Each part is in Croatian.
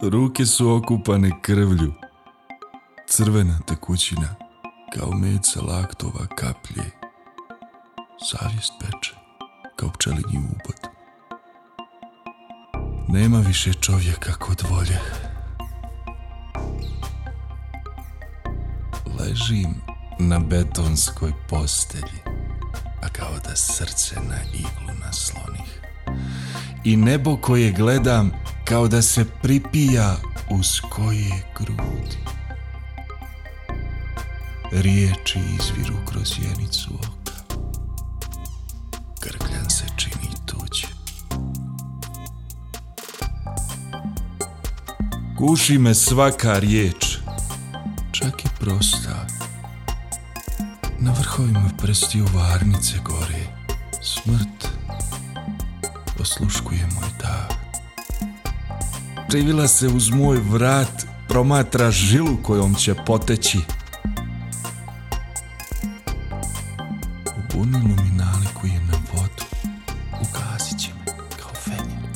Ruke su okupane krvlju. Crvena tekućina, kao med sa laktova kaplje. Savjest peče, kao pčelinji ubod. Nema više čovjeka kod volje. Ležim na betonskoj postelji, a kao da srce na iglu naslonih. I nebo koje gledam kao da se pripija uz koje grudi. Riječi izviru kroz jenicu oka. Grkljan se čini tuđe. Kuši me svaka riječ, čak i prosta. Na vrhovima prstiju varnice gore, smrt osluškuje moj dah. Živila se uz moj vrat, promatra žilu kojom će poteći. U bunilu mi nalikuje na vodu, ugasit će me kao fenjer,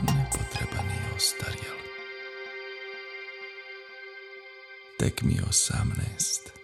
nepotreban i ostarjel. Tek mi je osamnaest.